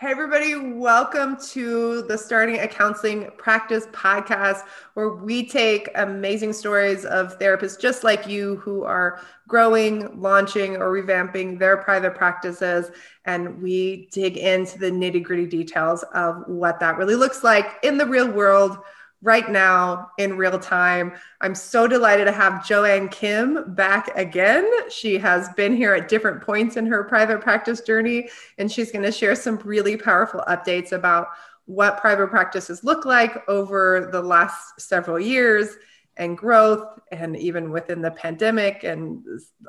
Hey, everybody, welcome to the Starting a Counseling Practice podcast, where we take amazing stories of therapists just like you who are growing, launching, or revamping their private practices. And we dig into the nitty gritty details of what that really looks like in the real world right now in real time. I'm so delighted to have Joanne Kim back again. She has been here at different points in her private practice journey, and she's going to share some really powerful updates about what private practices look like over the last several years and growth, and even within the pandemic and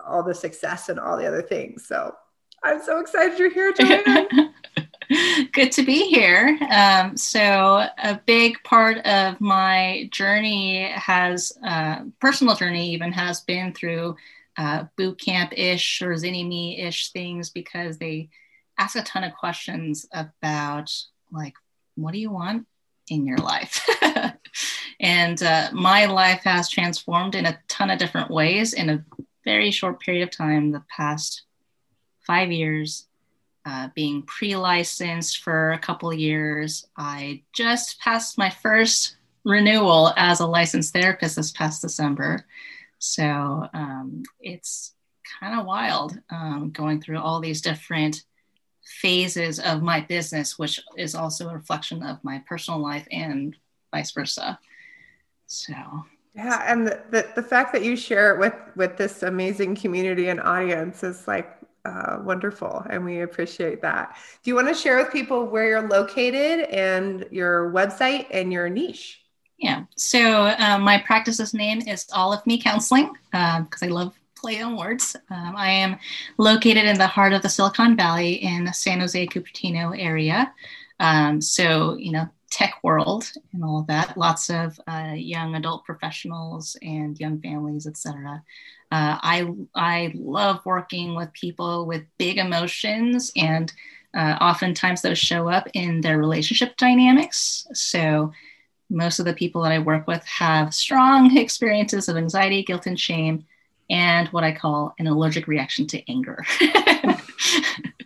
all the success and all the other things. So I'm so excited you're here, Joanne. Good to be here. Um, so, a big part of my journey has, uh, personal journey even, has been through uh, boot camp ish or ZynnyMe ish things because they ask a ton of questions about, like, what do you want in your life? and uh, my life has transformed in a ton of different ways in a very short period of time, the past five years uh, being pre-licensed for a couple years. I just passed my first renewal as a licensed therapist this past December. So um, it's kind of wild um, going through all these different phases of my business, which is also a reflection of my personal life and vice versa. So yeah, and the, the, the fact that you share it with with this amazing community and audience is like uh, wonderful, and we appreciate that. Do you want to share with people where you're located and your website and your niche? Yeah. So um, my practice's name is All of Me Counseling because um, I love play on words. Um, I am located in the heart of the Silicon Valley in the San Jose Cupertino area. Um, so you know, tech world and all of that. Lots of uh, young adult professionals and young families, etc. Uh, I I love working with people with big emotions, and uh, oftentimes those show up in their relationship dynamics. So most of the people that I work with have strong experiences of anxiety, guilt, and shame, and what I call an allergic reaction to anger.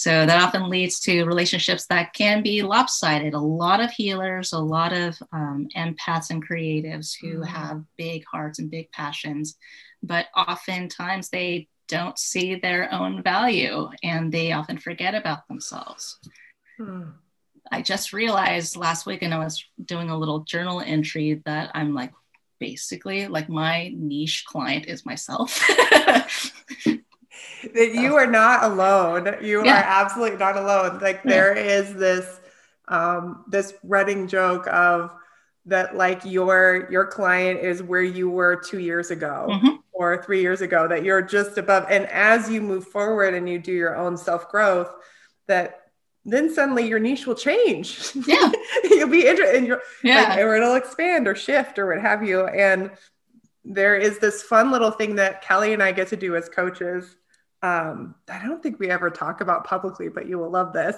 so that often leads to relationships that can be lopsided. A lot of healers, a lot of um, empaths and creatives who mm-hmm. have big hearts and big passions but oftentimes they don't see their own value and they often forget about themselves. Hmm. I just realized last week, and I was doing a little journal entry that I'm like, basically, like my niche client is myself. that you are not alone. You yeah. are absolutely not alone. Like there is this um, this running joke of that like your your client is where you were two years ago mm-hmm. or three years ago that you're just above and as you move forward and you do your own self-growth that then suddenly your niche will change yeah you'll be interested in your yeah like, or it'll expand or shift or what have you and there is this fun little thing that kelly and i get to do as coaches um, i don't think we ever talk about publicly but you will love this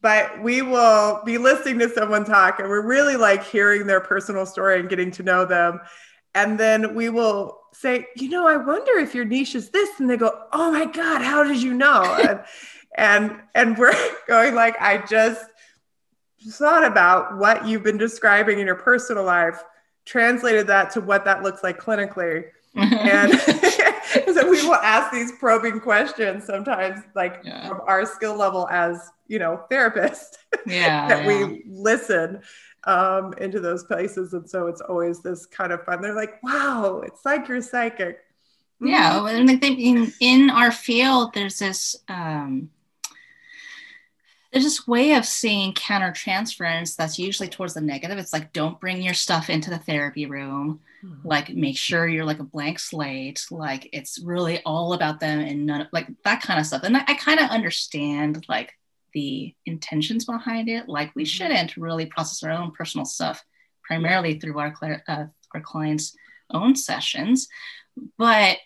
but we will be listening to someone talk and we're really like hearing their personal story and getting to know them. And then we will say you know i wonder if your niche is this and they go oh my god how did you know? And and, and we're going like i just thought about what you've been describing in your personal life translated that to what that looks like clinically. And so we will ask these probing questions sometimes like yeah. from our skill level as you know therapists yeah that yeah. we listen um, into those places and so it's always this kind of fun they're like wow it's like you're psychic yeah mm-hmm. and i think in in our field there's this um there's this way of seeing countertransference that's usually towards the negative. It's like, don't bring your stuff into the therapy room. Mm-hmm. Like, make sure you're like a blank slate. Like, it's really all about them and none of, like that kind of stuff. And I, I kind of understand like the intentions behind it. Like, we mm-hmm. shouldn't really process our own personal stuff primarily through our, uh, our clients' own sessions. But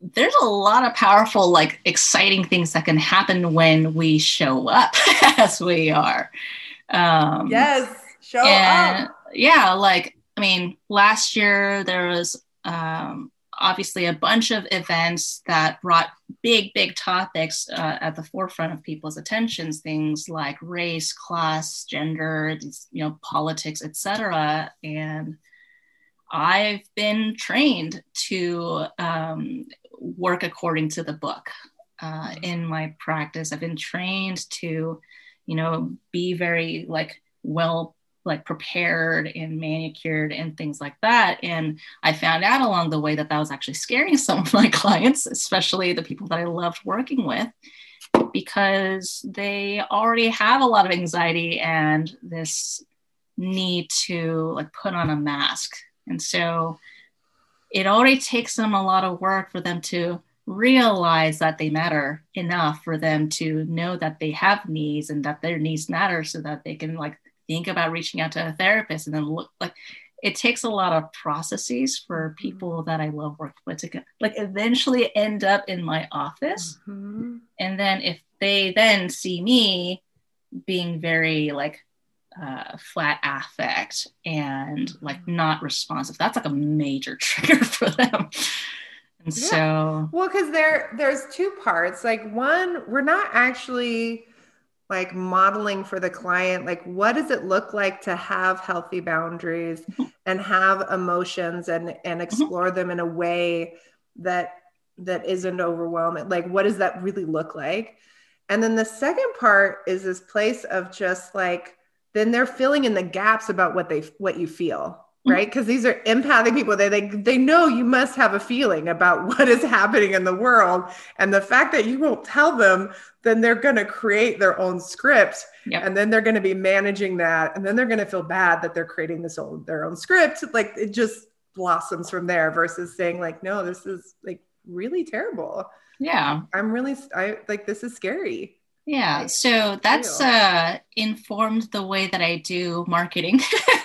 there's a lot of powerful, like exciting things that can happen when we show up as we are. Um, yes, show up. Yeah, like I mean, last year there was um, obviously a bunch of events that brought big, big topics uh, at the forefront of people's attentions, things like race, class, gender, you know, politics, etc. And I've been trained to um, work according to the book uh, in my practice. I've been trained to, you know, be very like well like prepared and manicured and things like that. And I found out along the way that that was actually scaring some of my clients, especially the people that I loved working with, because they already have a lot of anxiety and this need to like put on a mask. And so it already takes them a lot of work for them to realize that they matter enough for them to know that they have needs and that their needs matter so that they can like think about reaching out to a therapist and then look like it takes a lot of processes for mm-hmm. people that I love working with to get, like eventually end up in my office. Mm-hmm. And then if they then see me being very like uh, flat affect and like mm-hmm. not responsive, that's like a major trigger for them. And yeah. so, well, because there there's two parts. Like one, we're not actually like modeling for the client like what does it look like to have healthy boundaries mm-hmm. and have emotions and and mm-hmm. explore them in a way that that isn't overwhelming like what does that really look like and then the second part is this place of just like then they're filling in the gaps about what they what you feel Mm-hmm. right? Because these are empathic people. They, they they know you must have a feeling about what is happening in the world. And the fact that you won't tell them then they're going to create their own script yep. and then they're going to be managing that and then they're going to feel bad that they're creating this own their own script. Like it just blossoms from there versus saying like no this is like really terrible. Yeah. I'm really i like this is scary yeah, so that's uh, informed the way that I do marketing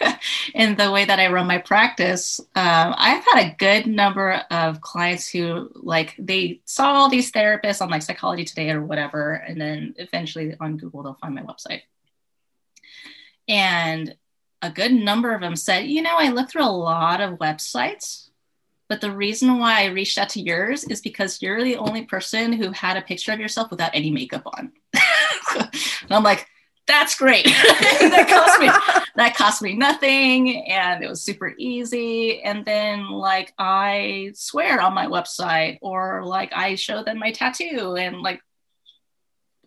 and the way that I run my practice. Um, I've had a good number of clients who like they saw all these therapists on like Psychology Today or whatever, and then eventually on Google they'll find my website. And a good number of them said, you know, I looked through a lot of websites but the reason why I reached out to yours is because you're the only person who had a picture of yourself without any makeup on. and I'm like, that's great. that cost me that cost me nothing and it was super easy. And then like I swear on my website or like I show them my tattoo and like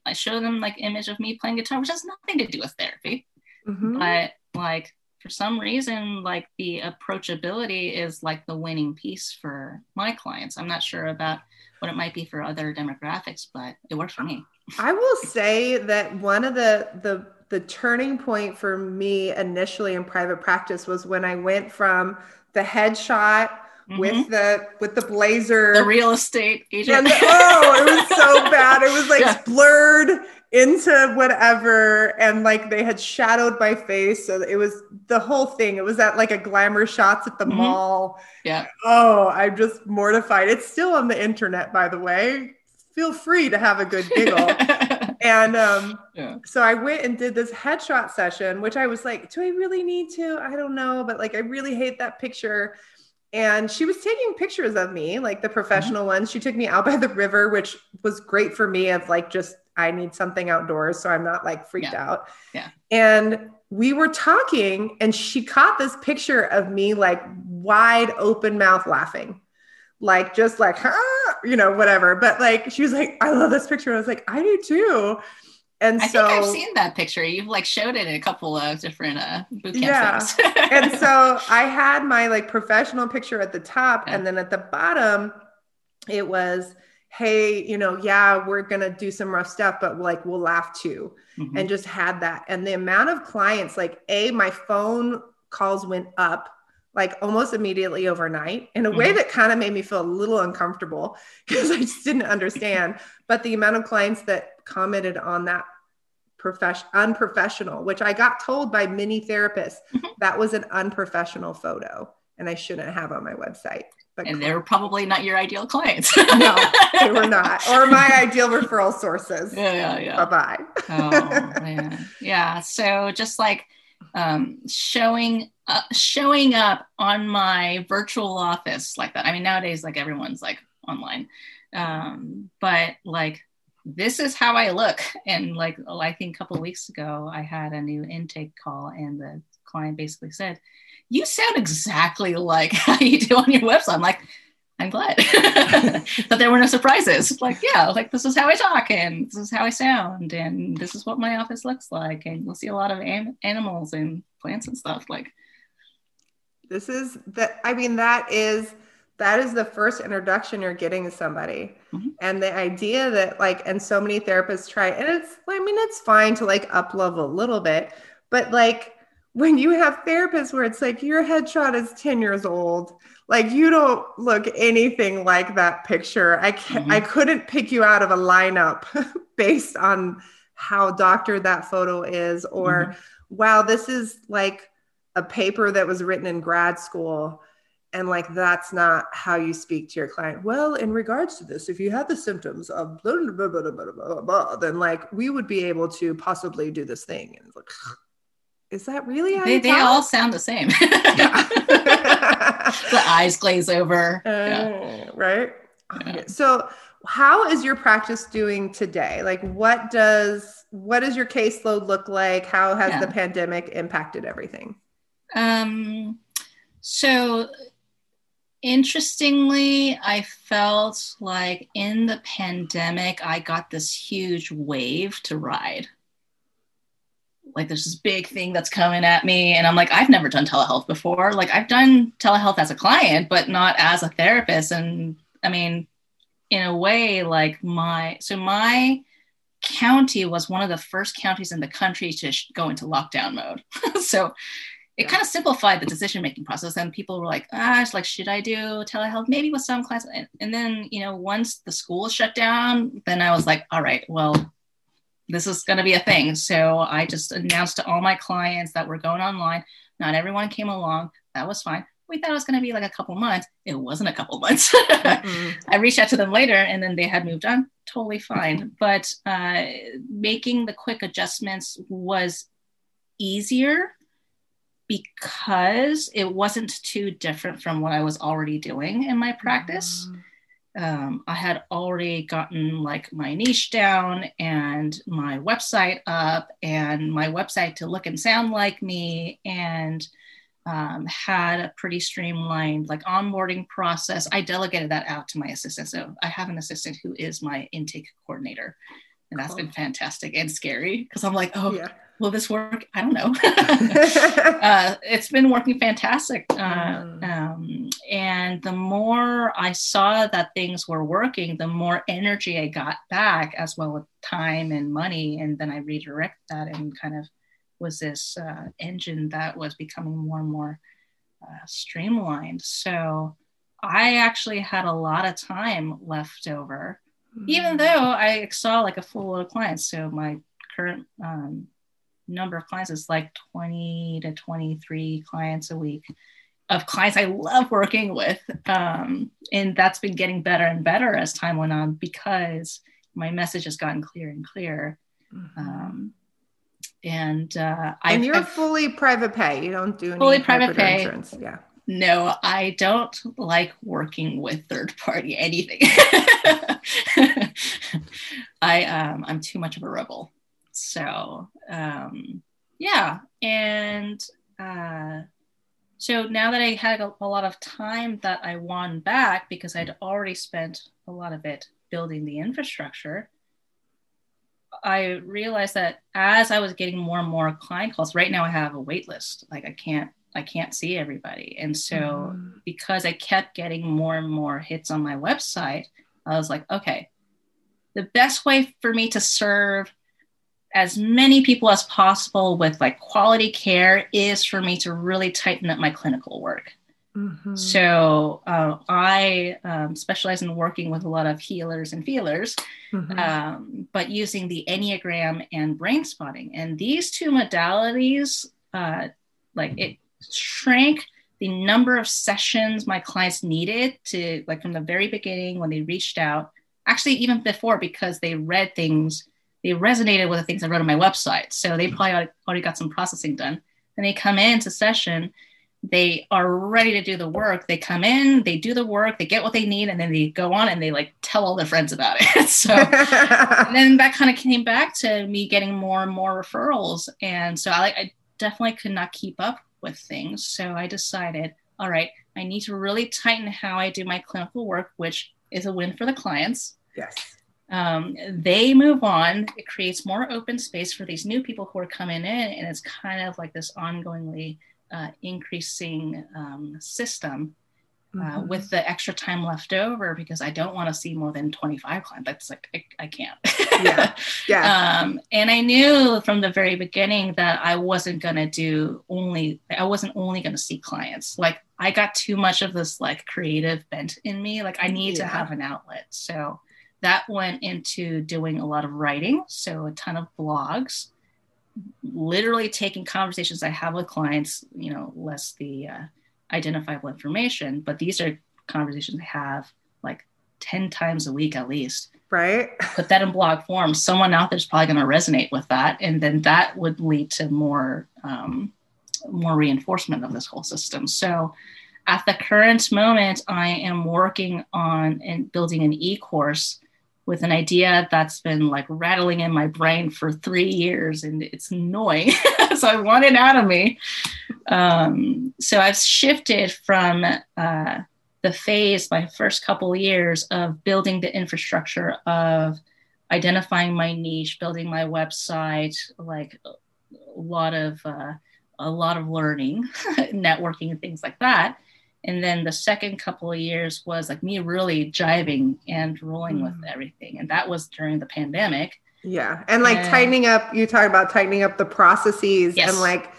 I show them like image of me playing guitar, which has nothing to do with therapy. Mm-hmm. But like for some reason like the approachability is like the winning piece for my clients i'm not sure about what it might be for other demographics but it works for me i will say that one of the the the turning point for me initially in private practice was when i went from the headshot mm-hmm. with the with the blazer the real estate agent the, oh it was so bad it was like yeah. blurred into whatever and like they had shadowed my face so it was the whole thing. It was at like a glamour shots at the mm-hmm. mall. Yeah. Oh i'm just mortified. It's still on the internet by the way. Feel free to have a good giggle. And um yeah. so i went and did this headshot session which i was like do i really need to? I don't know but like i really hate that picture. And she was taking pictures of me like the professional mm-hmm. ones. She took me out by the river which was great for me of like just I need something outdoors so I'm not like freaked yeah. out. Yeah. And we were talking and she caught this picture of me like wide open mouth laughing. Like just like, huh, you know, whatever. But like she was like, I love this picture. I was like, I do too. And I so think I've seen that picture. You've like showed it in a couple of different uh boot camp yeah. and so I had my like professional picture at the top yeah. and then at the bottom it was hey, you know, yeah, we're going to do some rough stuff, but like we'll laugh too. Mm-hmm. And just had that. And the amount of clients, like, A, my phone calls went up like almost immediately overnight in a mm-hmm. way that kind of made me feel a little uncomfortable because I just didn't understand. but the amount of clients that commented on that profession unprofessional, which I got told by many therapists mm-hmm. that was an unprofessional photo and I shouldn't have on my website. But and they were probably not your ideal clients. no, they were not. Or my ideal referral sources. Yeah, yeah, yeah. Bye bye. oh, man. Yeah. So just like um, showing uh, showing up on my virtual office like that. I mean, nowadays, like everyone's like online, um, but like this is how I look. And like, oh, I think a couple weeks ago, I had a new intake call, and the client basically said, "You sound exactly like how you do on your website." I'm like. I'm glad that there were no surprises. Like, yeah, like this is how I talk and this is how I sound and this is what my office looks like. And you'll see a lot of an- animals and plants and stuff. Like, this is that. I mean, that is that is the first introduction you're getting to somebody mm-hmm. and the idea that like and so many therapists try and it's i mean it's fine to like up level a little bit but like when you have therapists where it's like your headshot is 10 years old like you don't look anything like that picture i can't mm-hmm. i couldn't pick you out of a lineup based on how doctored that photo is or mm-hmm. wow this is like a paper that was written in grad school and like that's not how you speak to your client well in regards to this if you have the symptoms of blah, blah, blah, blah, then like we would be able to possibly do this thing and like is that really they, they all sound the same. The eyes glaze over. Uh, yeah. right? Yeah. so how is your practice doing today? Like what does what does your caseload look like? How has the pandemic impacted everything? Um so interestingly, I felt like in the pandemic, I got this huge wave to ride. Like there's this big thing that's coming at me, and I'm like, I've never done telehealth before. Like I've done telehealth as a client, but not as a therapist. And I mean, in a way, like my so my county was one of the first counties in the country to go into lockdown mode. so it kind of simplified the decision making process and people were like ah it's like should i do telehealth maybe with some class and, and then you know once the school shut down then i was like all right well this is going to be a thing. So i just announced to all my clients that we're going online. Not everyone came along. That was fine. We thought it was going to be like a couple months. It wasn't a couple months. Mm-hmm. i reached out to them later and then they had moved on. Totally fine. But uh, making the quick adjustments was easier because it wasn't too different from what I was already doing in my practice. Mm-hmm. Um, I had already gotten like my niche down and my website up and my website to look and sound like me and um, had a pretty streamlined like onboarding process. I delegated that out to my assistant. So I have an assistant who is my intake coordinator. And that's cool. been fantastic and scary because I'm like, oh, yeah will this work? I don't know. uh, it's been working fantastic. Uh, mm. um, and the more I saw that things were working, the more energy I got back, as well as time and money. And then I redirect that and kind of was this uh, engine that was becoming more and more uh, streamlined. So I actually had a lot of time left over, mm. even though I saw like a full load of clients. So my current um, number of clients is like 20 to 23 clients a week of clients I love working with. Um, and that's been getting better and better as time went on because my message has gotten clearer and clearer. Mm-hmm. Um, and uh, and you're I've, fully private pay. You don't do any fully private pay. Insurance. Yeah. No, I don't like working with third party anything. I um, I'm too much of a rebel. So um, yeah, and uh, so now that I had a, a, lot of time that I won back because I'd already spent a lot of it building the infrastructure, I realized that as I was getting more and more client calls, right now I have a wait list. Like I can't I can't see everybody. And so mm. because I kept getting more and more hits on my website, I was like, okay, the best way for me to serve as many people as possible with like quality care is for me to really tighten up my clinical work. Mm-hmm. So uh, I um, specialize in working with a lot of healers and feelers, mm-hmm. um, but using the Enneagram and Brainspotting. And these two modalities, uh, like it shrank the number of sessions my clients needed to, like from the very beginning when they reached out, actually even before because they read things they resonated with the things I wrote on my website. So they mm-hmm. probably already got some processing done. Then they come into session they are ready to do the work. They come in, they do the work, they get what they need, and then they go on and they like tell all their friends about it. so and then that kind of came back to me getting more and more referrals. And so I, I definitely could not keep up with things. So I decided, all right, I need to really tighten how I do my clinical work, which is a win for the clients. Yes. Um, they move on. It creates more open space for these new people who are coming in, and it's kind of like this ongoingly uh, increasing um, system uh, mm-hmm. with the extra time left over because I don't want to see more than 25 clients. That's like, I, I can't. yeah. Yeah. Um, and I knew from the very beginning that I wasn't going to do only, I wasn't only going to see clients. Like I got too much of this like creative bent in me. Like I need yeah. to have an outlet. So that went into doing a lot of writing. So a ton of blogs literally taking conversations I have with clients, you know, less the uh, identifiable information, but these are conversations I have like 10 times a week at least. Right. Put that in blog form. Someone out there's probably going to resonate with that. And then that would lead to more, um, more reinforcement of this whole system. So at the current moment, I am working on and building an e-course with an idea that's been like rattling in my brain for three years and it's annoying. so I want it out of me. Um, so I've shifted from uh, the phase, my first couple years of building the infrastructure of identifying my niche, building my website, like a lot of uh, a lot of learning, networking, and things like that and then the second couple of years was like me really jiving and rolling mm. with everything and that was during the pandemic yeah and like and, tightening up you talk about tightening up the processes yes. and like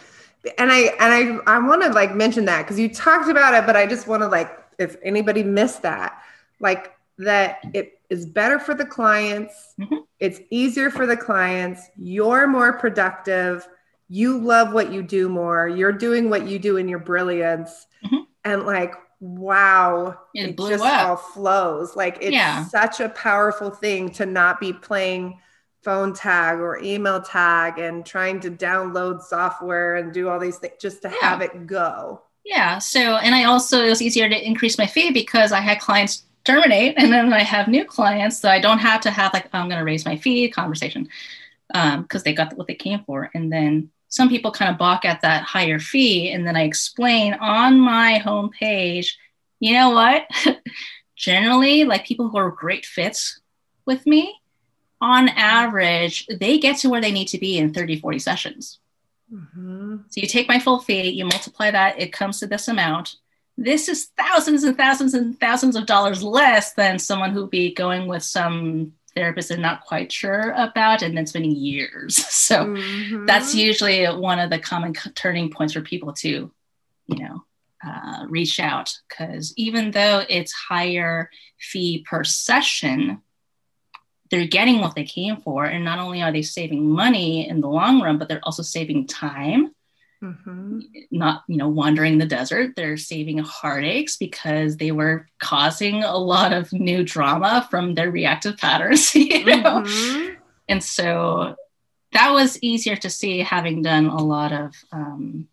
and i and i i want to like mention that because you talked about it but i just want to like if anybody missed that like that it is better for the clients mm-hmm. it's easier for the clients you're more productive you love what you do more you're doing what you do in your brilliance mm-hmm and like wow it, it just up. all flows like it's yeah. such a powerful thing to not be playing phone tag or email tag and trying to download software and do all these things just to yeah. have it go yeah so and i also it was easier to increase my fee because i had clients terminate and then i have new clients so i don't have to have like i'm going to raise my fee conversation because um, they got what they came for and then some people kind of balk at that higher fee. And then I explain on my homepage, you know what? Generally, like people who are great fits with me, on average, they get to where they need to be in 30, 40 sessions. Mm-hmm. So you take my full fee, you multiply that, it comes to this amount. This is thousands and thousands and thousands of dollars less than someone who'd be going with some therapist are not quite sure about and then spending years. So mm-hmm. that's usually one of the common turning points for people to you know uh, reach out because even though it's higher fee per session they're getting what they came for. And not only are they saving money in the long run but they're also saving time Mm-hmm. Not, you know, wandering the desert. They're saving heartaches because they were causing a lot of new drama from their reactive patterns, you know? Mm-hmm. And so that was easier to see having done a lot of um,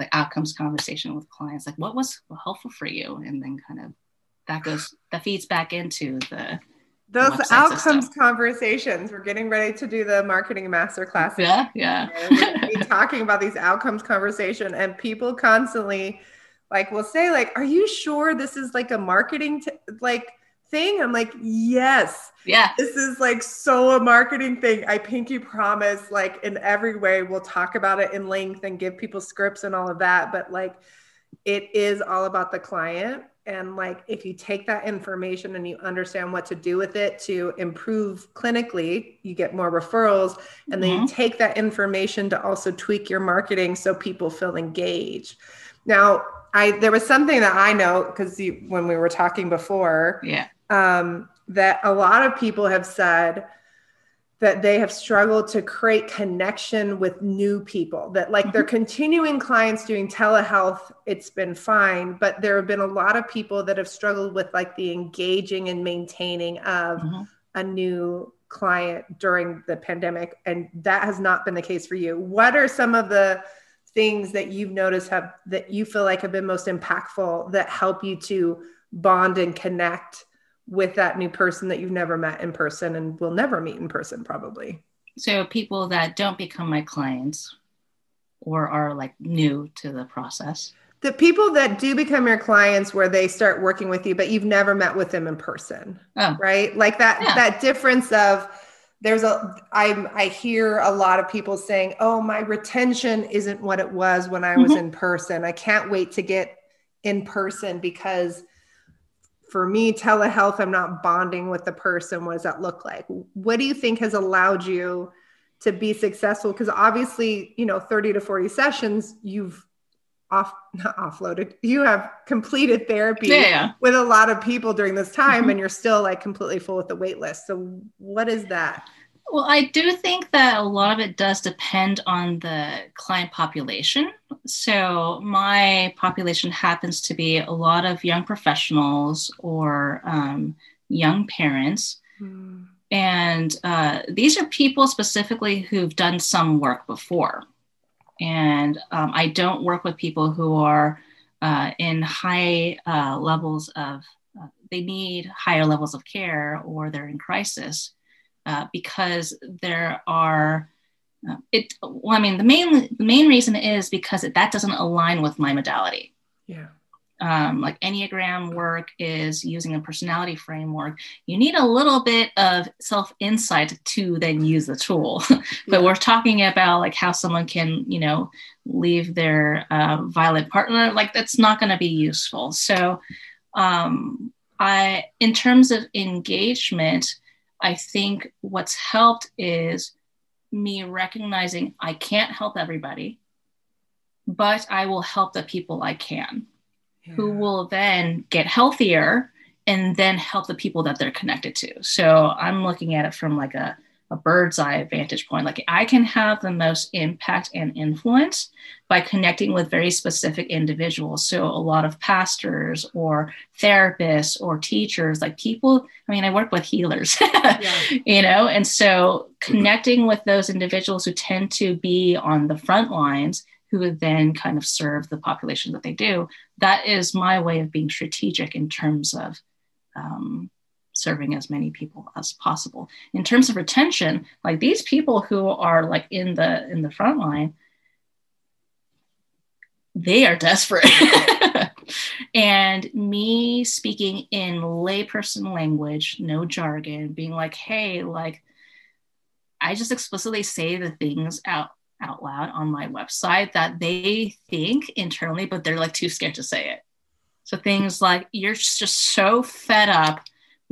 the outcomes conversation with clients, like what was helpful for you? And then kind of that goes, that feeds back into the those outcomes system. conversations. We're getting ready to do the marketing masterclass. Yeah, yeah. we're talking about these outcomes conversation, and people constantly like will say like, "Are you sure this is like a marketing t- like thing?" I'm like, "Yes, yeah. This is like so a marketing thing. I pinky promise. Like in every way, we'll talk about it in length and give people scripts and all of that. But like, it is all about the client and like if you take that information and you understand what to do with it to improve clinically you get more referrals and mm-hmm. then you mm-hmm. take that information to also tweak your marketing so people feel engaged now i there was something that i know because when we were talking before yeah um, that a lot of people have said that they have struggled to create connection with new people that like mm-hmm. they're continuing clients doing telehealth it's been fine but there have been a lot of people that have struggled with like the engaging and maintaining of mm-hmm. a new client during the pandemic and that has not been the case for you what are some of the things that you've noticed have that you feel like have been most impactful that help you to bond and connect with that new person that you've never met in person and will never meet in person probably so people that don't become my clients or are like new to the process the people that do become your clients where they start working with you but you've never met with them in person oh. right like that yeah. that difference of there's a I I hear a lot of people saying, "Oh, my retention isn't what it was when I was mm-hmm. in person. I can't wait to get in person because for me telehealth I'm not bonding with the person. What does that look like? What do you think has allowed you to be successful because obviously, you know, 30 to 40 sessions you've off not offloaded you have completed therapy yeah. with a lot of people during this time mm-hmm. and you're still like completely full with the wait list so what is that well i do think that a lot of it does depend on the client population. So my population happens to be a lot of young professionals or um, young parents. Mm. and uh, these are people specifically who've done some work before. And um, I don't work with people who are uh, in high uh, levels of, uh, they need higher levels of care or they're in crisis uh, because there are, uh, it, well, I mean, the main, the main reason is because it, that doesn't align with my modality. Yeah um, like Enneagram work is using a personality framework, you need a little bit of self insight to then use the tool. but yeah. we're talking about like how someone can, you know, leave their uh, violent partner, like that's not going to be useful. So, um, I, in terms of engagement, I think what's helped is me recognizing I can't help everybody, but I will help the people I can yeah. who will then get healthier and then help the people that they're connected to. So I'm looking at it from like a, a bird's eye vantage point. Like I can have the most impact and influence by connecting with very specific individuals. So a lot of pastors or therapists or teachers, like people, I mean, I work with healers, yeah. you know, and so connecting with those individuals who tend to be on the front lines who would then kind of serve the population that they do. That is my way of being strategic in terms of um, serving as many people as possible. In terms of retention, like these people who are like in the in the front line, they are desperate. and me speaking in layperson language, no jargon, being like, hey, like I just explicitly say the things out out loud on my website that they think internally, but they're like too scared to say it. So things like you're just so fed up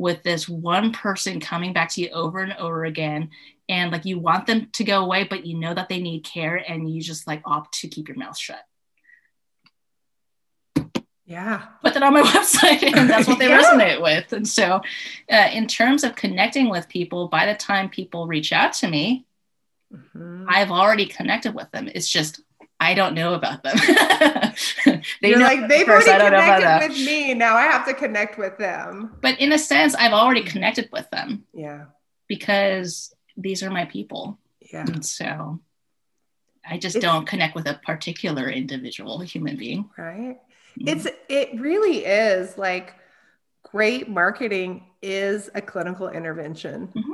with this one person coming back to you over and over again. And like you want them to go away, but you know that they need care and you just like opt to keep your mouth shut. Yeah. Put that on my website and that's what they yeah. resonate with. And so, uh, in terms of connecting with people, by the time people reach out to me, Mm-hmm. I've already connected with them. It's just I don't know about them. they You're like they've already connected with me. Now I have to connect with them. But in a sense, I've already connected with them. Yeah. Because these are my people. Yeah. And so I just it's, don't connect with a particular individual human being. Right. Mm-hmm. It's it really is like great marketing is a clinical intervention. Mm-hmm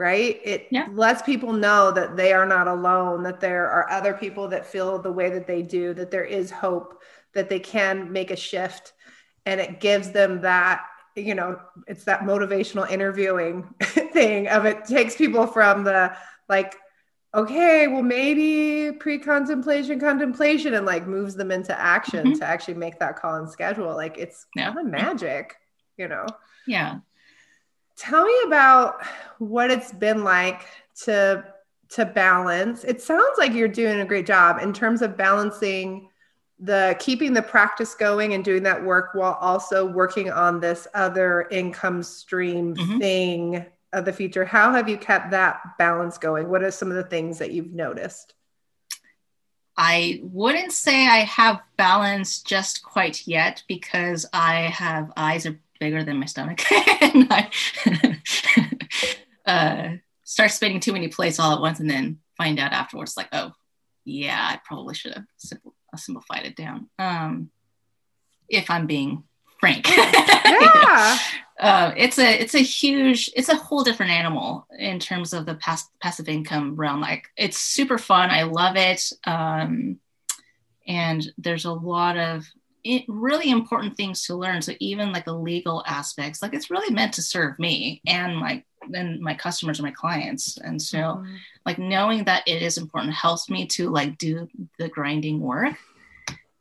right? It yeah. lets people know that they are not alone, that there are other people that feel the way that they do, that there is hope, that they can make a shift. And it gives them that, you know, it's that motivational interviewing thing of it takes people from the like, okay, well, maybe pre contemplation, contemplation, and like moves them into action mm-hmm. to actually make that call and schedule. Like it's yeah. kind of magic, you know? Yeah. Tell me about what it's been like to to balance. It sounds like you're doing a great job in terms of balancing the keeping the practice going and doing that work while also working on this other income stream mm-hmm. thing of the future. How have you kept that balance going? What are some of the things that you've noticed? I wouldn't say I have balance just quite yet because I have eyes bigger than my stomach and I uh, start spinning too many plates all at once and then find out afterwards like oh yeah, I probably should have simplified it down. Um, if I'm being frank. yeah. uh, it's a it's a huge it's a whole different animal in terms of the pass- passive income realm. Like it's super fun. I love it. Um, and there's a lot of it, really important things to learn. So even like the legal aspects, like it's really meant to serve me and my and my customers and my clients. And so mm-hmm. like knowing that it is important helps me to like do the grinding work.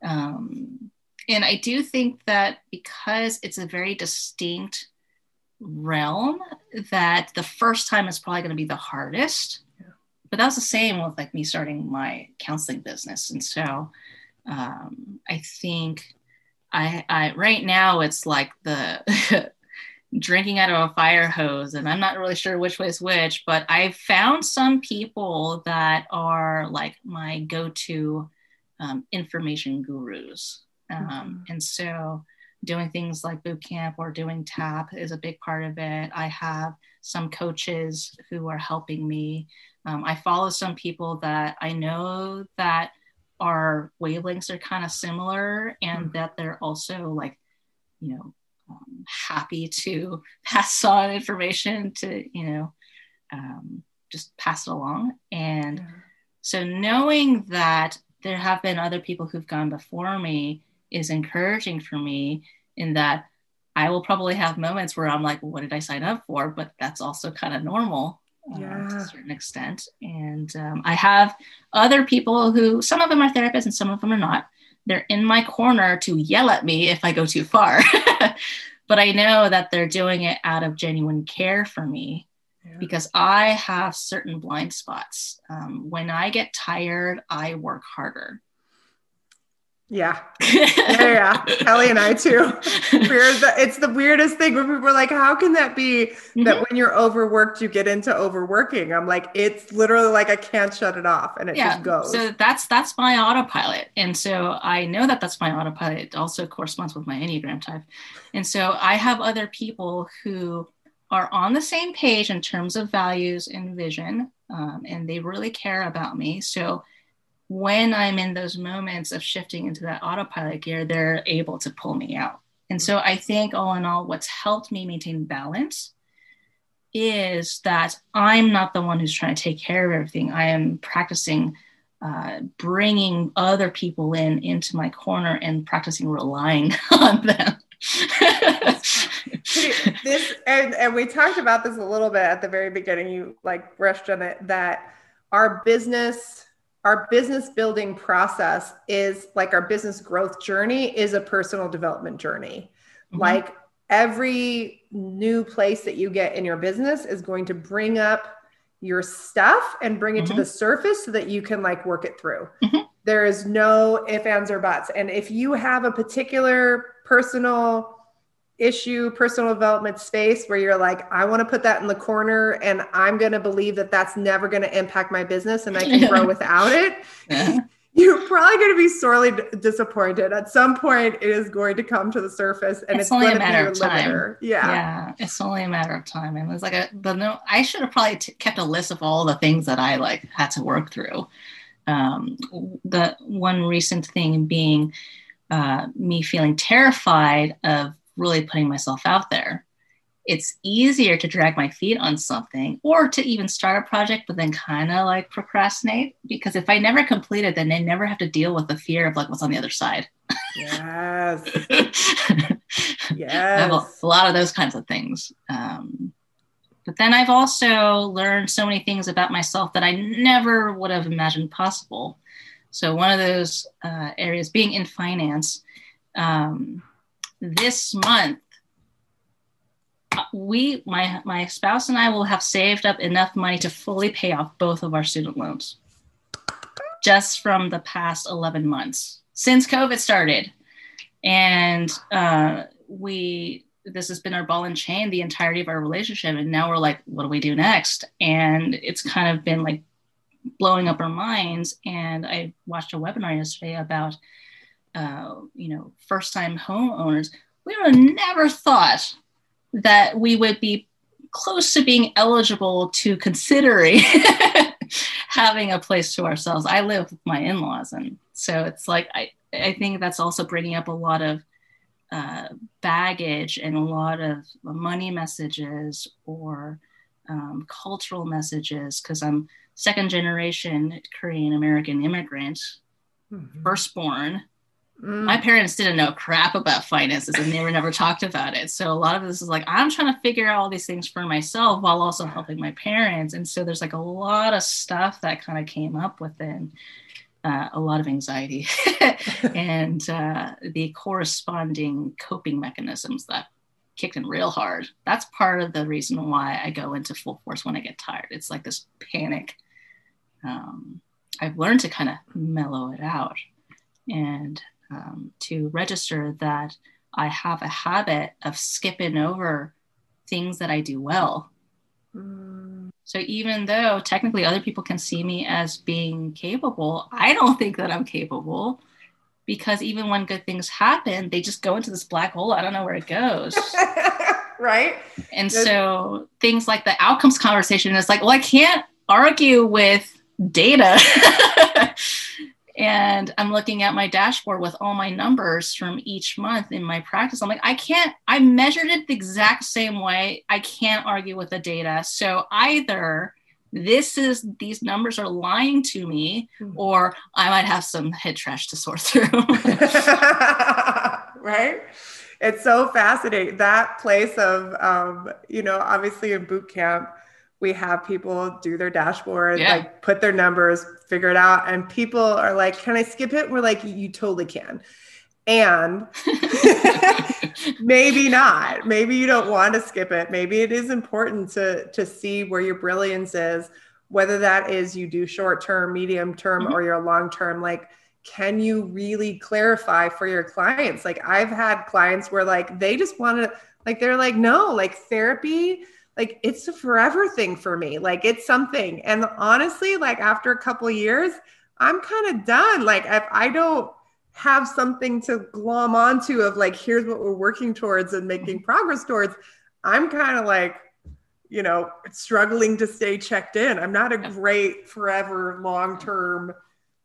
Um, and I do think that because it's a very distinct realm, that the first time is probably going to be the hardest. Yeah. But that was the same with like me starting my counseling business. And so um, I think I, I right now it's like the drinking out of a fire hose, and I'm not really sure which way is which. But I've found some people that are like my go-to um, information gurus. Um, mm-hmm. And so doing things like boot camp or doing tap is a big part of it. I have some coaches who are helping me. Um, I follow some people that I know that our wavelengths are kind of similar and mm-hmm. that they're also like, you know, um, happy to pass on information to, you know, um, just pass it along. And so knowing that there have been other people who've gone before me is encouraging for me in that I will probably have moments where I'm like, what did I sign up for? But that's also kind of normal yeah. to a certain extent. And um, I have other people who, some of them are therapists and some of them are not. They're in my corner to yell at me if I go too far. but I know that they're doing it out of genuine care for me yeah. because I have certain blind spots. Um, when I get tired, I work harder. Yeah. Yeah, yeah. Kelly and I too. We're the, it's the weirdest thing when people are like, how can that be mm-hmm. that when you're overworked, you get into overworking? I'm like, it's literally like I can't shut it off and it yeah. just goes. So that's that's my autopilot. And so I know that that's my autopilot. It also corresponds with my Enneagram type. And so I have other people who are on the same page in terms of values and vision, um, and they really care about me. So when I'm in those moments of shifting into that autopilot gear, they're able to pull me out. And so I think, all in all, what's helped me maintain balance is that I'm not the one who's trying to take care of everything. I am practicing uh, bringing other people in into my corner and practicing relying on them. this and, and we talked about this a little bit at the very beginning. You like brushed on it that our business our business building process is like our business growth journey is a personal development journey. Mm-hmm. Like every new place that you get in your business is going to bring up your stuff and bring it mm-hmm. to the surface so that you can like work it through. Mm-hmm. There is no ifs, ands, or buts. And if you have a particular personal issue personal development space where you're like i want to put that in the corner and i'm going to believe that that's never going to impact my business and i can grow without it yeah. you're probably going to be sorely d- disappointed. At some point it is going to come to the surface and it's, it's only a matter of time. limiter. yeah. Yeah it's only a matter of time. And it's like a but no i should have probably t- kept a list of all the things that i like had to work through. Um, the one recent thing being uh, me feeling terrified of really putting myself out there. It's easier to drag my feet on something or to even start a project, but then kind of like procrastinate because if I never complete it, then I never have to deal with the fear of like what's on the other side. Yes. yes. I have a, a, lot of those kinds of things. Um, but then I've also learned so many things about myself that I never would have imagined possible. So, one of those uh, areas being in finance, um, this month we my my spouse and I will have saved up enough money to fully pay off both of our student loans just from the past 11 months since COVID started. And uh, we this has been our ball and chain the entirety of our relationship. And now we're like, what do we do next? And it's kind of been like blowing up our minds. And I watched a webinar yesterday about uh, you know, first time homeowners, we would have never thought that we would be close to being eligible to considering having a place to ourselves. I live with my in-laws, and so it's like I I think that's also bringing up a lot of uh, baggage and a lot of money messages or um, cultural messages because I'm second generation Korean American immigrant, mm-hmm. firstborn. My parents didn't know crap about finances and they were never talked about it. So a lot of this is like I'm trying to figure out all these things for myself while also helping my parents. And so there's like a lot of stuff that kind of came up within uh, a lot of anxiety and uh, the corresponding coping mechanisms that kicked in real hard. That's part of the reason why I go into full force when I get tired. It's like this panic. Um, I've learned to kind of mellow it out and um, to register that I have a habit of skipping over things that I do well. Mm. So even though technically other people can see me as being capable, I don't think that I'm capable because even when good things happen, they just go into this black hole. I don't know where it goes. right. And so things like the outcomes conversation is like, well, I can't argue with data. and I'm looking at my dashboard with all my numbers from each month in my practice. I'm like, I can't, I measured it the exact same way. I can't argue with the data. So either this is these numbers are lying to me hmm. or i might have some head trash to sort through right it's so fascinating that place of um, you know obviously in boot camp we have people do their dashboard yeah. like put their numbers figure it out and people are like can i skip it? We're like you totally can. And maybe not. Maybe you don't want to skip it. Maybe it is important to to see where your brilliance is whether that is you do short term medium term mm-hmm. or your long term. Like can you really clarify for your clients? Like i've had clients where like they just want to like they're like no like therapy like it's a forever thing for me like it's something. And honestly like after a couple years i'm kind of done. Like if i don't have something to glom onto of like here's what we're working towards and making mm-hmm. progress towards i'm kind of like you know struggling to stay checked in. I'm not a great forever long term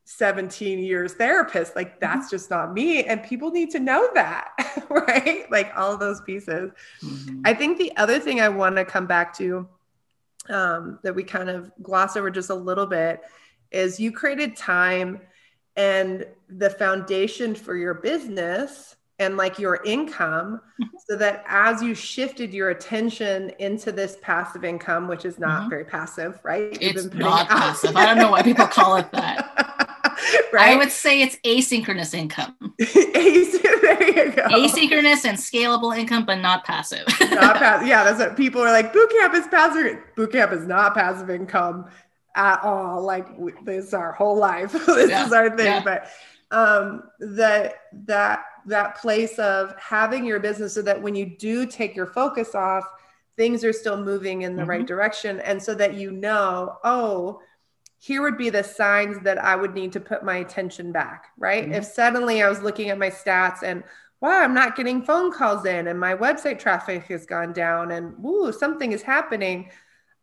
17 years therapist like mm-hmm. that's just not me and people need to know that right like all those pieces mm-hmm. i think the other thing i want to come back to um, that we kind of gloss over just a little bit is you created time and the foundation for your business and like your income mm-hmm. so that as you shifted your attention into this passive income which is not mm-hmm. very passive right it's not passive i don't know why people call it that right? i would say it's asynchronous income asynchronous and scalable income but not passive not passive yeah that's what people are like boot camp is passive boot camp is not passive income at all. Like we, this is our whole life. this yeah. is our thing. Yeah. But um, that that that place of having your business so that when you do take your focus off, things are still moving in the mm-hmm. right direction, and so that you know, oh, here would be the signs that I would need to put my attention back. Right? Mm-hmm. If suddenly I was looking at my stats and wow, I'm not getting phone calls in, and my website traffic has gone down, and ooh, something is happening.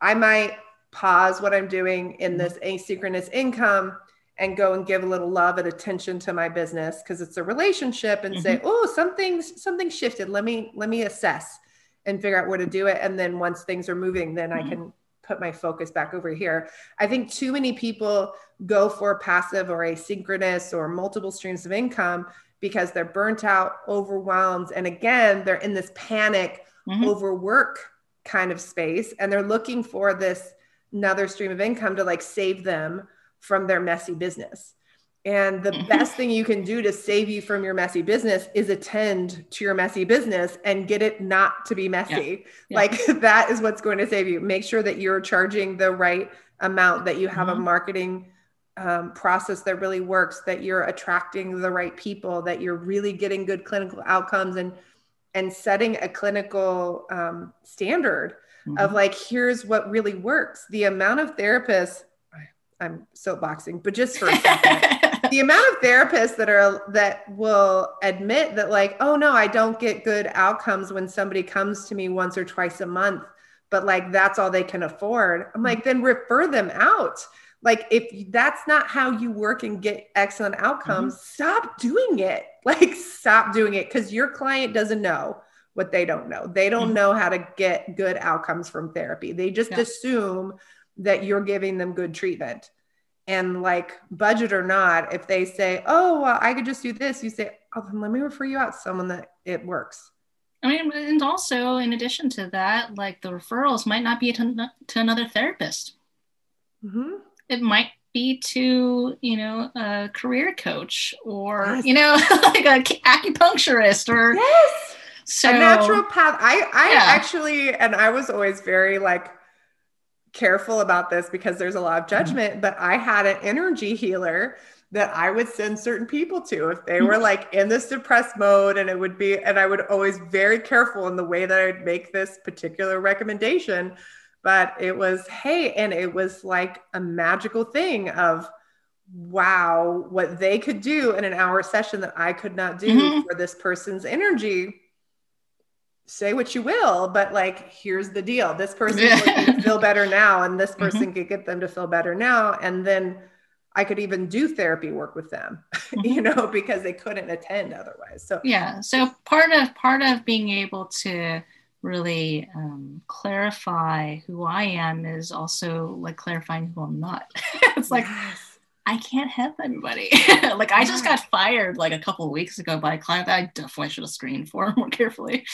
I might pause what I'm doing in this asynchronous income and go and give a little love and attention to my business because it's a relationship and mm-hmm. say, oh, something's something shifted. Let me let me assess and figure out where to do it. And then once things are moving, then mm-hmm. I can put my focus back over here. I think too many people go for passive or asynchronous or multiple streams of income because they're burnt out, overwhelmed. And again, they're in this panic, mm-hmm. overwork kind of space. And they're looking for this another stream of income to like save them from their messy business. And the best thing you can do to save you from your messy business is attend to your messy business and get it not to be messy. Yeah. Yeah. Like that is what's going to save you. Make sure that you're charging the right amount, that you have mm-hmm. a marketing um, process that really works, that you're attracting the right people, that you're really getting good clinical outcomes and and setting a clinical um, standard mm-hmm. of like, here's what really works. The amount of therapists, I'm soapboxing, but just for a second, the amount of therapists that are that will admit that, like, oh no, I don't get good outcomes when somebody comes to me once or twice a month, but like that's all they can afford. I'm like, then refer them out. like if that's not how you work and get excellent outcomes mm-hmm. stop doing it like stop doing it because your client doesn't know what they don't know they don't mm-hmm. know how to get good outcomes from therapy they just yeah. assume that you're giving them good treatment and like budget or not if they say oh well, i could just do this you say oh then let me refer you out to someone that it works I mean, and also in addition to that, like the referrals might not be to, to another therapist. Mm-hmm it might be to you know a career coach or yes. you know like a acupuncturist or yes so a naturopath i i yeah. actually and i was always very like careful about this because there's a lot of mm-hmm. judgment mm-hmm. but i had an energy healer that i would send certain people to if they were mm-hmm. like in this depressed mode and it would be and i would always very careful in the way that i'd make this particular recommendation but it was hey and it was like a magical thing of wow what they could do in an hour session that i could not do mm-hmm. for this person's energy say what you will but like here's the deal this person yeah. feel better now and this mm-hmm. person mm-hmm. could get them to feel better now and then i could even do therapy work with them mm-hmm. you know because they couldn't attend otherwise so yeah so part of part of being able to really um, clarify who I am is also like clarifying who I'm not. it's like yes. I can't help anybody. like I just got fired like a couple of weeks ago by a client that I definitely should have screened for more carefully.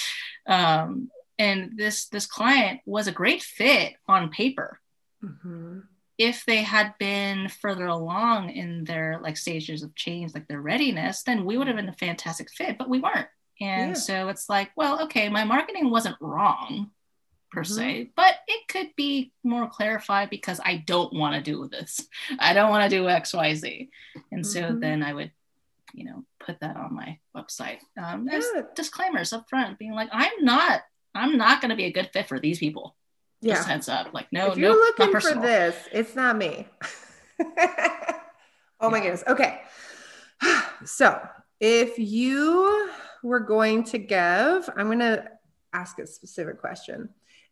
Um, and this this client was a great fit on paper. Mm-hmm. If they had been further along in their like stages of change, like their readiness, then we would have been a fantastic fit, but we weren't. And yeah. so it's like, well, okay, my marketing wasn't wrong per mm-hmm. se, but it could be more clarified because I don't want to do this. I don't want to do X, Y, Z. And mm-hmm. so then I would, you know, put that on my website. Um, as disclaimers up front, being like, I'm not, I'm not going to be a good fit for these people. Yeah. Just heads up. Like, no, if you're no, looking for this, it's not me. oh yeah. my goodness. Okay. So if you we're going to give, I'm going to ask a specific question.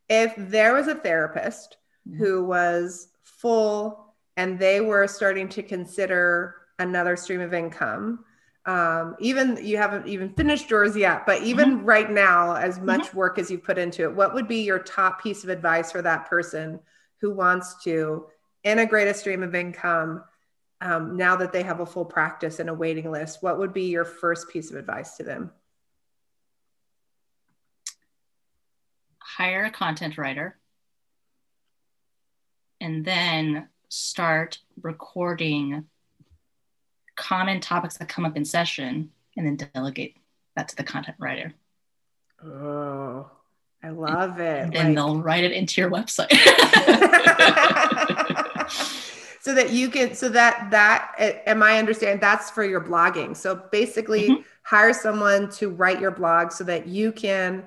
If there was a therapist mm-hmm. who was full and they were starting to consider another stream of income, um, even you haven't even finished yours yet, but even mm-hmm. right now, as much mm-hmm. work as you put into it, what would be your top piece of advice for that person who wants to integrate a stream of income um, now that they have a full practice and a waiting list, what would be your first piece of advice to them? Hire a content writer and then start recording common topics that come up in session and then delegate that to the content writer. Oh, I love it. And then like... they'll write it into your website. so that you can so that that am i understand that's for your blogging so basically mm-hmm. hire someone to write your blog so that you can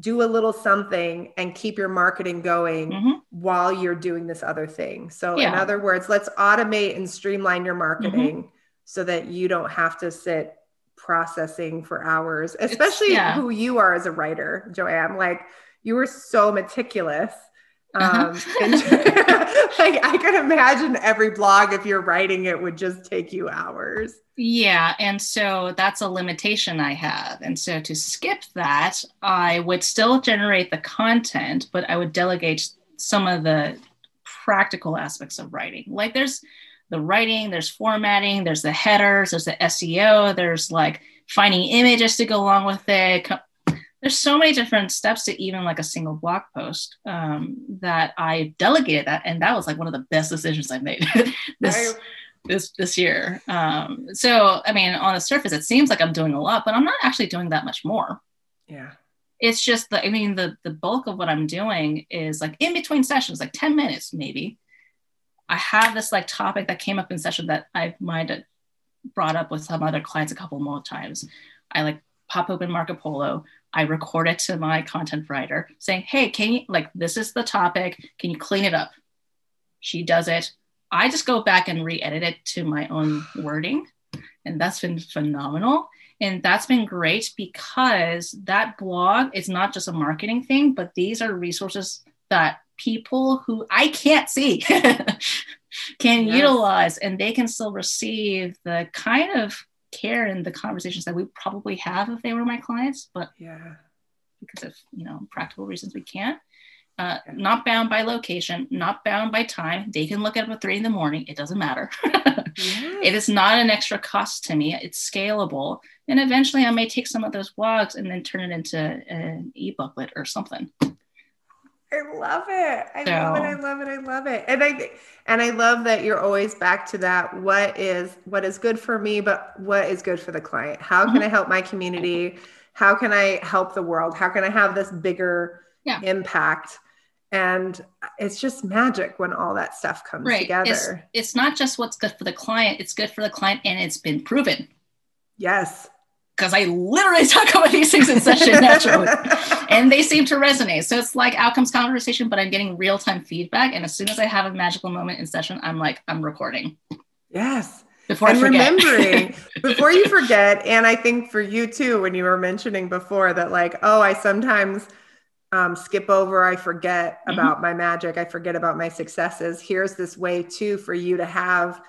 do a little something and keep your marketing going mm-hmm. while you're doing this other thing so yeah. in other words let's automate and streamline your marketing mm-hmm. so that you don't have to sit processing for hours especially yeah. who you are as a writer joanne like you were so meticulous uh-huh. Um, and, like I can imagine every blog, if you're writing it, would just take you hours. Yeah. And so that's a limitation I have. And so to skip that, I would still generate the content, but I would delegate some of the practical aspects of writing. Like there's the writing, there's formatting, there's the headers, there's the SEO, there's like finding images to go along with it, there's so many different steps to even like a single blog post um, that I delegated that, and that was like one of the best decisions I've made this this this year. Um, so I mean, on the surface, it seems like I'm doing a lot, but I'm not actually doing that much more. Yeah, it's just the I mean, the the bulk of what I'm doing is like in between sessions, like ten minutes maybe. I have this like topic that came up in session that I might have brought up with some other clients a couple more times. I like pop open Marco Polo I record it to my content writer saying, Hey, can you like this is the topic? Can you clean it up? She does it. I just go back and re edit it to my own wording. And that's been phenomenal. And that's been great because that blog is not just a marketing thing, but these are resources that people who I can't see can yes. utilize and they can still receive the kind of care and the conversations that we probably have if they were my clients, but yeah, because of you know practical reasons we can't. Uh, not bound by location, not bound by time. They can look at it at three in the morning. It doesn't matter. It is not an extra cost to me. It's scalable. And eventually I may take some of those blogs and then turn it into an e-booklet or something. I love it. I so, love it. I love it. I love it. And I and I love that you're always back to that what is what is good for me but what is good for the client. How can mm-hmm. I help my community? How can I help the world? How can I have this bigger yeah. impact? And it's just magic when all that stuff comes right. together. It's, it's not just what's good for the client, it's good for the client and it's been proven. Yes because I literally talk about these things in session naturally, and they seem to resonate. So it's like outcomes conversation, but I'm getting real time feedback. And as soon as I have a magical moment in session, I'm like, I'm recording. Yes. Before and remembering, before you forget, and I think for you too, when you were mentioning before that, like, oh, I sometimes um, skip over, I forget mm-hmm. about my magic, I forget about my successes. Here's this way too for you to have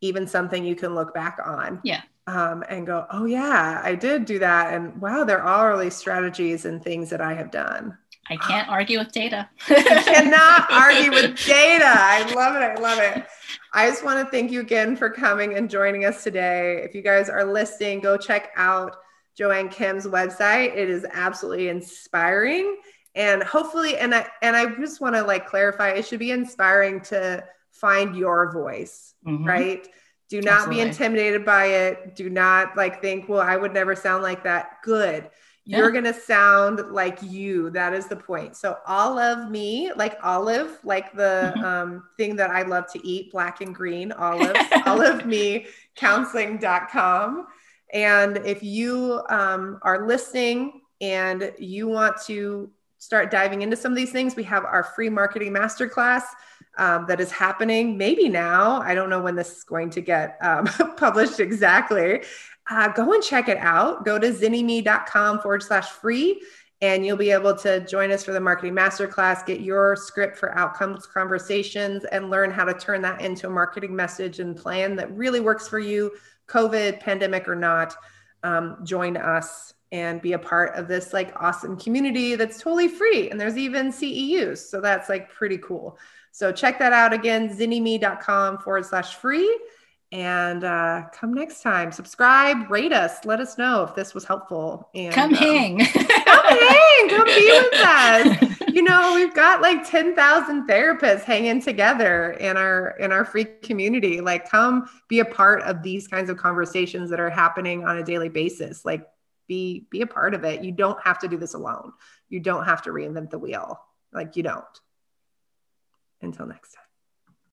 even something you can look back on. Yeah um, and go, oh, yeah, I did do that. And wow, there are all these strategies and things that I have done. I can't argue with data. you cannot argue with data. I love it. I love it. I just want to thank you again for coming and joining us today. If you guys are listening, go check out Joanne Kim's website. It is absolutely inspiring. And hopefully, and I and I just want to like clarify, it should be inspiring to find your voice, mm-hmm. right? Do not Absolutely. be intimidated by it. Do not like think, well, I would never sound like that. Good. Yeah. You're going to sound like you. That is the point. So, all of me, like olive, like the mm-hmm. um, thing that I love to eat, black and green olives, olive me counseling.com. And if you um, are listening and you want to start diving into some of these things, we have our free marketing masterclass um, that is happening maybe now. I don't know when this is going to get um, published exactly. Uh, go and check it out. Go to zynnyme.com forward slash free, and you'll be able to join us for the marketing masterclass, get your script for outcomes conversations, and learn how to turn that into a marketing message and plan that really works for you, COVID, pandemic or not. Um, join us and be a part of this like awesome community that's totally free. And there's even CEUs. So that's like pretty cool. So check that out again, zynnyme.com forward slash free. And uh, come next time. Subscribe, rate us, let us know if this was helpful. And come um, hang. come hang, come be with us. You know, we've got like 10,000 therapists hanging together in our in our free community. Like come be a part of these kinds of conversations that are happening on a daily basis. Like be be a part of it. You don't have to do this alone. You don't have to reinvent the wheel. Like you don't. Until next time.